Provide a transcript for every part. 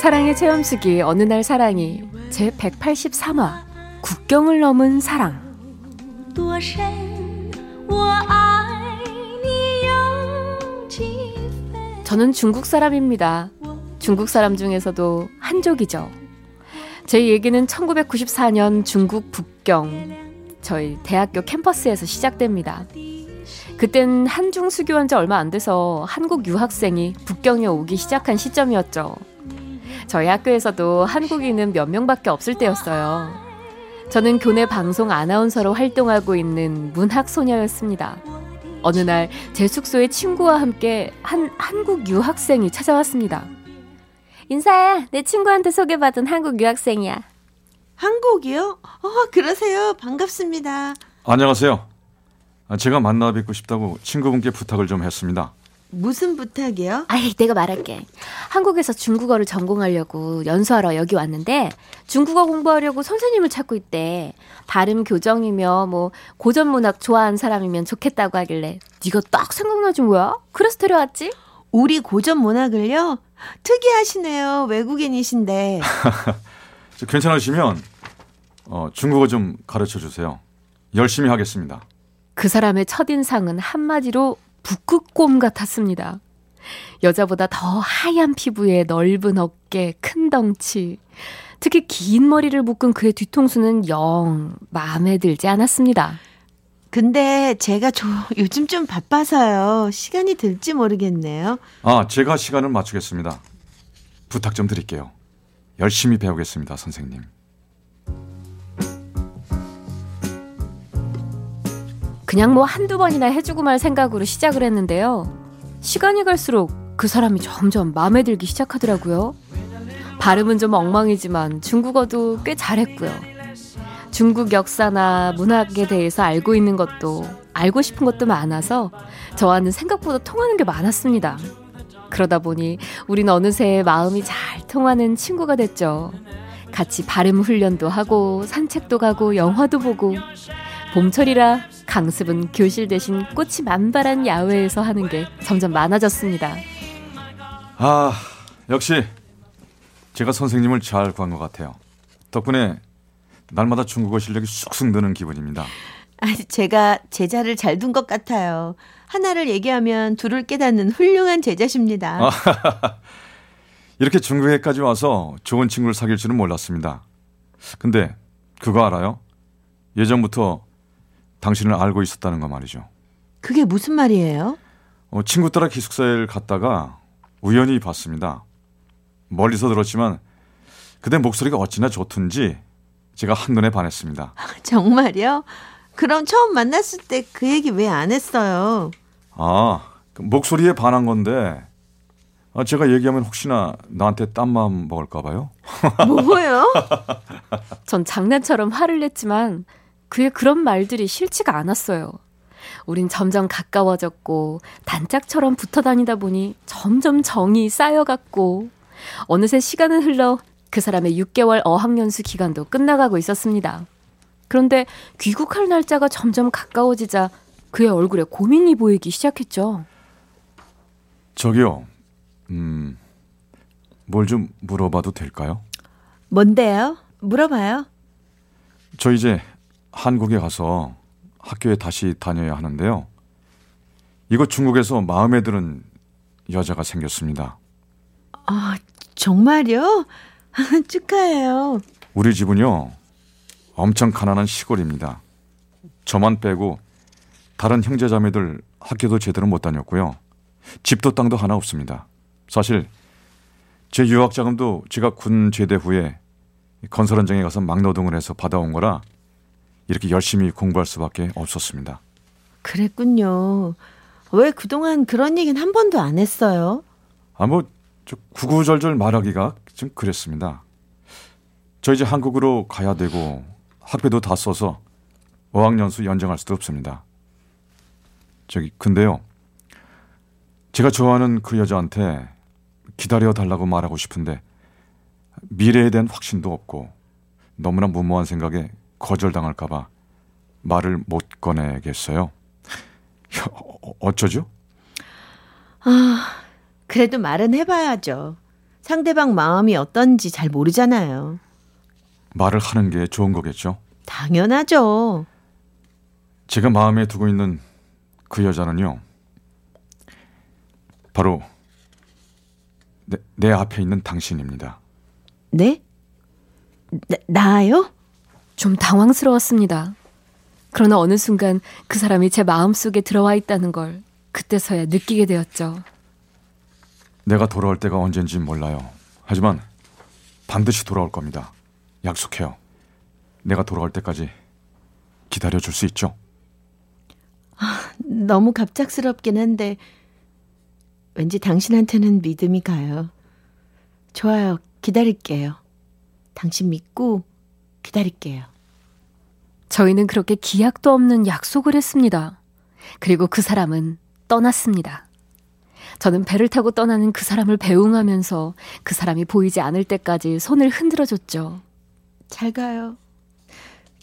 사랑의 체험수기 어느 날 사랑이 제 183화 국경을 넘은 사랑 저는 중국 사람입니다. 중국 사람 중에서도 한족이죠. 제 얘기는 1994년 중국 북경 저희 대학교 캠퍼스에서 시작됩니다. 그땐 한중 수교한 지 얼마 안 돼서 한국 유학생이 북경에 오기 시작한 시점이었죠. 저희 학교에서도 한국인은 몇 명밖에 없을 때였어요. 저는 교내 방송 아나운서로 활동하고 있는 문학 소녀였습니다. 어느 날 제 숙소에 친구와 함께 한 한국 유학생이 찾아왔습니다. 인사야, 내 친구한테 소개받은 한국 유학생이야. 한국이요? 어, 그러세요. 반갑습니다. 안녕하세요. 제가 만나 뵙고 싶다고 친구분께 부탁을 좀 했습니다. 무슨 부탁이요? 아이, 내가 말할게. 한국에서 중국어를 전공하려고 연수하러 여기 왔는데 중국어 공부하려고 선생님을 찾고 있대. 발음 교정이며 뭐 고전 문학 좋아하는 사람이면 좋겠다고 하길래 네가 딱 생각나지 뭐야? 그래서 데려왔지? 우리 고전 문학을요? 특이하시네요. 외국인이신데. 괜찮으시면 어, 중국어 좀 가르쳐 주세요. 열심히 하겠습니다. 그 사람의 첫인상은 한마디로 북극곰 같았습니다. 여자보다 더 하얀 피부에 넓은 어깨, 큰 덩치. 특히 긴 머리를 묶은 그의 뒤통수는 영 마음에 들지 않았습니다. 근데 제가 저 요즘 좀 바빠서요. 시간이 될지 모르겠네요. 아, 제가 시간을 맞추겠습니다. 부탁 좀 드릴게요. 열심히 배우겠습니다, 선생님. 그냥 뭐 한두 번이나 해주고 말 생각으로 시작을 했는데요. 시간이 갈수록 그 사람이 점점 마음에 들기 시작하더라고요. 발음은 좀 엉망이지만 중국어도 꽤 잘했고요. 중국 역사나 문학에 대해서 알고 있는 것도 알고 싶은 것도 많아서 저와는 생각보다 통하는 게 많았습니다. 그러다 보니 우린 어느새 마음이 잘 통하는 친구가 됐죠. 같이 발음 훈련도 하고 산책도 가고 영화도 보고 봄철이라 강습은 교실 대신 꽃이 만발한 야외에서 하는 게 점점 많아졌습니다. 아, 역시 제가 선생님을 잘 구한 것 같아요. 덕분에 날마다 중국어 실력이 쑥쑥 느는 기분입니다. 아, 제가 제자를 잘 둔 것 같아요. 하나를 얘기하면 둘을 깨닫는 훌륭한 제자십니다. 이렇게 중국에까지 와서 좋은 친구를 사귈 줄은 몰랐습니다. 근데 그거 알아요? 예전부터 당신을 알고 있었다는 거 말이죠. 그게 무슨 말이에요? 어, 친구 따라 기숙사를 갔다가 우연히 봤습니다. 멀리서 들었지만 그대 목소리가 어찌나 좋던지 제가 한눈에 반했습니다. 정말요? 그럼 처음 만났을 때 그 얘기 왜 안 했어요? 아, 그 목소리에 반한 건데 아, 제가 얘기하면 혹시나 나한테 딴 마음 먹을까 봐요? 뭐요? 전 장난처럼 화를 냈지만 그의 그런 말들이 싫지가 않았어요. 우린 점점 가까워졌고 단짝처럼 붙어 다니다 보니 점점 정이 쌓여갔고 어느새 시간은 흘러 그 사람의 6개월 어학연수 기간도 끝나가고 있었습니다. 그런데 귀국할 날짜가 점점 가까워지자 그의 얼굴에 고민이 보이기 시작했죠. 저기요, 음, 뭘 좀 물어봐도 될까요? 뭔데요? 물어봐요. 저 이제 한국에 가서 학교에 다시 다녀야 하는데요. 이곳 중국에서 마음에 드는 여자가 생겼습니다. 아, 정말요? 축하해요. 우리 집은요, 엄청 가난한 시골입니다. 저만 빼고 다른 형제자매들 학교도 제대로 못 다녔고요. 집도 땅도 하나 없습니다. 사실 제 유학 자금도 제가 군 제대 후에 건설 현장에 가서 막노동을 해서 받아온 거라 이렇게 열심히 공부할 수밖에 없었습니다. 그랬군요. 왜 그동안 그런 얘기는 한 번도 안 했어요? 아, 뭐, 저 구구절절 말하기가 좀 그랬습니다. 저 이제 한국으로 가야 되고 학비도 다 써서 어학연수 연장할 수도 없습니다. 저기 근데요. 제가 좋아하는 그 여자한테 기다려 달라고 말하고 싶은데 미래에 대한 확신도 없고 너무나 무모한 생각에 거절당할까봐 말을 못 꺼내겠어요. 어, 어쩌죠? 아, 그래도 말은 해봐야죠. 상대방 마음이 어떤지 잘 모르잖아요. 말을 하는 게 좋은 거겠죠? 당연하죠. 제가 마음에 두고 있는 그 여자는요. 바로 내, 내 앞에 있는 당신입니다. 네? 나, 나요? 좀 당황스러웠습니다. 그러나 어느 순간 그 사람이 제 마음속에 들어와 있다는 걸 그때서야 느끼게 되었죠. 내가 돌아올 때가 언젠지 몰라요. 하지만 반드시 돌아올 겁니다. 약속해요. 내가 돌아올 때까지 기다려 줄 수 있죠? 아, 너무 갑작스럽긴 한데 왠지 당신한테는 믿음이 가요. 좋아요. 기다릴게요. 당신 믿고 기다릴게요. 저희는 그렇게 기약도 없는 약속을 했습니다. 그리고 그 사람은 떠났습니다. 저는 배를 타고 떠나는 그 사람을 배웅하면서 그 사람이 보이지 않을 때까지 손을 흔들어 줬죠. 잘 가요.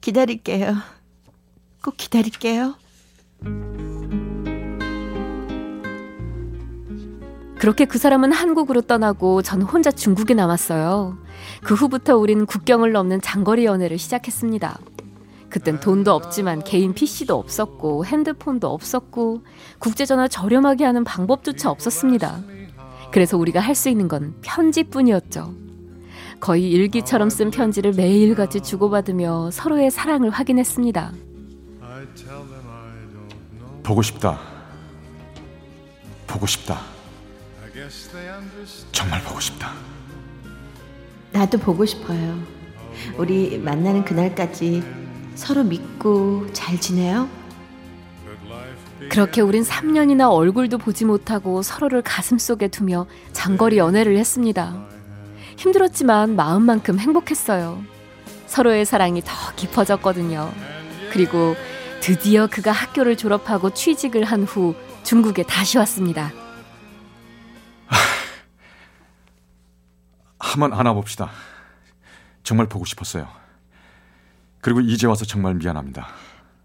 기다릴게요. 꼭 기다릴게요. 그렇게 그 사람은 한국으로 떠나고 저는 혼자 중국에 남았어요. 그 후부터 우린 국경을 넘는 장거리 연애를 시작했습니다. 그땐 돈도 없지만 개인 PC도 없었고 핸드폰도 없었고 국제전화 저렴하게 하는 방법조차 없었습니다. 그래서 우리가 할 수 있는 건 편지뿐이었죠. 거의 일기처럼 쓴 편지를 매일같이 주고받으며 서로의 사랑을 확인했습니다. 보고 싶다. 보고 싶다. 정말 보고 싶다. 나도 보고 싶어요. 우리 만나는 그날까지 서로 믿고 잘 지내요? 그렇게 우린 3년이나 얼굴도 보지 못하고 서로를 가슴 속에 두며 장거리 연애를 했습니다. 힘들었지만 마음만큼 행복했어요. 서로의 사랑이 더 깊어졌거든요. 그리고 드디어 그가 학교를 졸업하고 취직을 한 후 중국에 다시 왔습니다. 한번 안아봅시다. 정말 보고 싶었어요. 그리고 이제 와서 정말 미안합니다.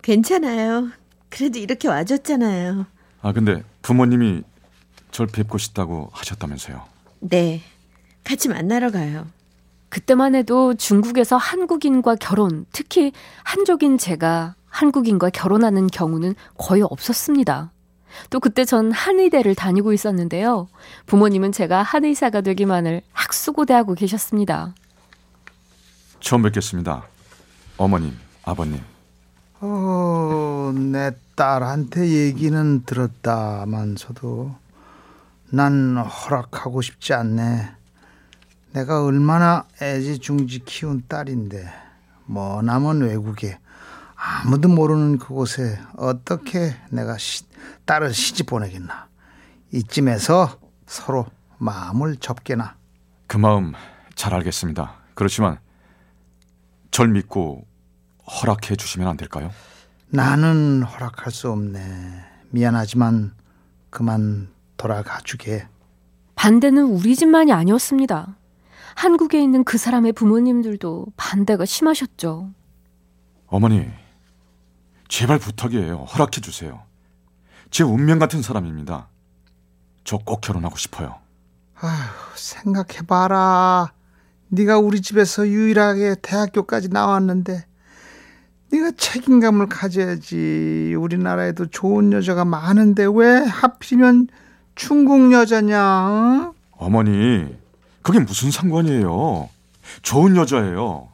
괜찮아요. 그래도 이렇게 와줬잖아요. 아, 근데 부모님이 절 뵙고 싶다고 하셨다면서요. 네. 같이 만나러 가요. 그때만 해도 중국에서 한국인과 결혼, 특히 한족인 제가 한국인과 결혼하는 경우는 거의 없었습니다. 또 그때 전 한의대를 다니고 있었는데요. 부모님은 제가 한의사가 되기만을 학수고대하고 계셨습니다. 처음 뵙겠습니다. 어머님, 아버님. 어, 내 딸한테 얘기는 들었다만서도 난 허락하고 싶지 않네. 내가 얼마나 애지중지 키운 딸인데 머나먼 외국에 아무도 모르는 그곳에 어떻게 내가 시, 딸을 시집 보내겠나. 이쯤에서 서로 마음을 접게나. 그 마음 잘 알겠습니다. 그렇지만 절 믿고 허락해 주시면 안 될까요? 나는 허락할 수 없네. 미안하지만 그만 돌아가 주게. 반대는 우리 집만이 아니었습니다. 한국에 있는 그 사람의 부모님들도 반대가 심하셨죠. 어머니, 제발 부탁이에요. 허락해 주세요. 제 운명 같은 사람입니다. 저 꼭 결혼하고 싶어요. 아휴, 생각해봐라. 네가 우리 집에서 유일하게 대학교까지 나왔는데 네가 책임감을 가져야지. 우리나라에도 좋은 여자가 많은데 왜 하필이면 중국 여자냐? 어? 어머니, 그게 무슨 상관이에요? 좋은 여자예요.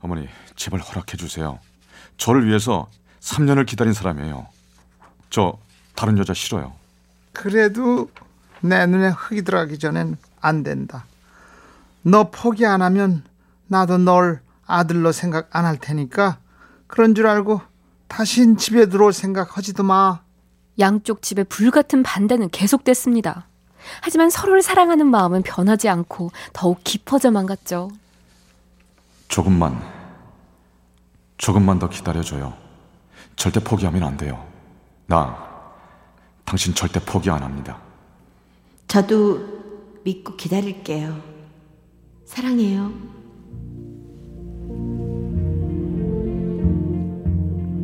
어머니, 제발 허락해 주세요. 저를 위해서 3년을 기다린 사람이에요. 저 다른 여자 싫어요. 그래도 내 눈에 흙이 들어가기 전엔 안 된다. 너 포기 안 하면 나도 널 아들로 생각 안 할 테니까 그런 줄 알고 다신 집에 들어올 생각 하지도 마. 양쪽 집의 불같은 반대는 계속됐습니다. 하지만 서로를 사랑하는 마음은 변하지 않고 더욱 깊어져만 갔죠. 조금만, 조금만 더 기다려줘요. 절대 포기하면 안 돼요. 나, 당신 절대 포기 안 합니다. 저도 믿고 기다릴게요. 사랑해요.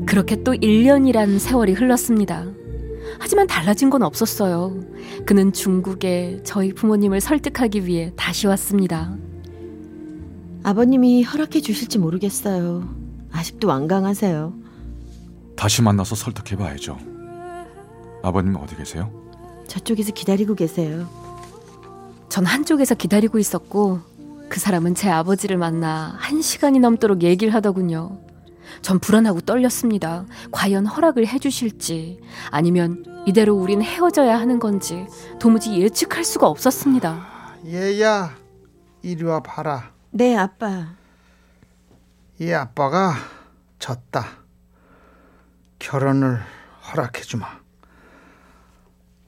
그렇게 또 1년이란 세월이 흘렀습니다. 하지만 달라진 건 없었어요. 그는 중국에 저희 부모님을 설득하기 위해 다시 왔습니다. 아버님이 허락해 주실지 모르겠어요. 아직도 완강하세요. 다시 만나서 설득해봐야죠. 아버님 어디 계세요? 저쪽에서 기다리고 계세요. 전 한쪽에서 기다리고 있었고 그 사람은 제 아버지를 만나 한 시간이 넘도록 얘기를 하더군요. 전 불안하고 떨렸습니다. 과연 허락을 해주실지 아니면 이대로 우린 헤어져야 하는 건지 도무지 예측할 수가 없었습니다. 얘야 이리 와 봐라. 네, 아빠. 이 아빠가 졌다. 결혼을 허락해 주마.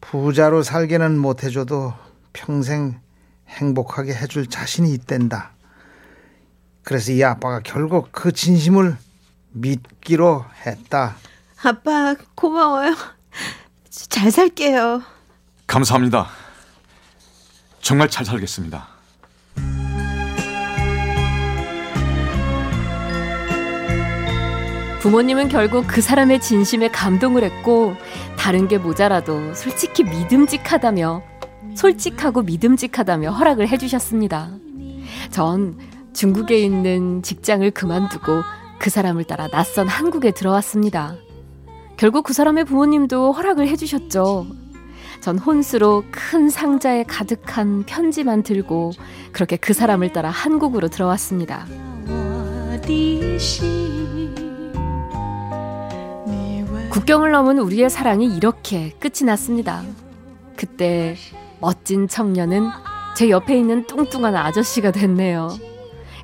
부자로 살게는 못 해 줘도 평생 행복하게 해줄 자신이 있댄다. 그래서 이 아빠가 결국 그 진심을 믿기로 했다. 아빠, 고마워요. 잘 살게요. 감사합니다. 정말 잘 살겠습니다. 부모님은 결국 그 사람의 진심에 감동을 했고 다른 게 모자라도 솔직히 믿음직하다며 솔직하고 믿음직하다며 허락을 해주셨습니다. 전 중국에 있는 직장을 그만두고 그 사람을 따라 낯선 한국에 들어왔습니다. 결국 그 사람의 부모님도 허락을 해주셨죠. 전 혼수로 큰 상자에 가득한 편지만 들고 그렇게 그 사람을 따라 한국으로 들어왔습니다. 국경을 넘은 우리의 사랑이 이렇게 끝이 났습니다. 그때 멋진 청년은 제 옆에 있는 뚱뚱한 아저씨가 됐네요.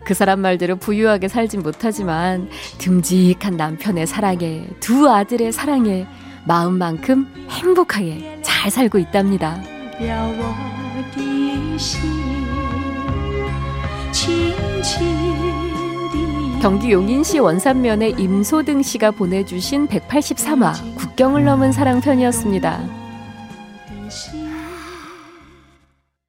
그 사람 말대로 부유하게 살진 못하지만 듬직한 남편의 사랑에 두 아들의 사랑에 마음만큼 행복하게 잘 살고 있답니다. 경기 용인시 원산면의 임소등 씨가 보내주신 183화 국경을 넘은 사랑 편이었습니다. 그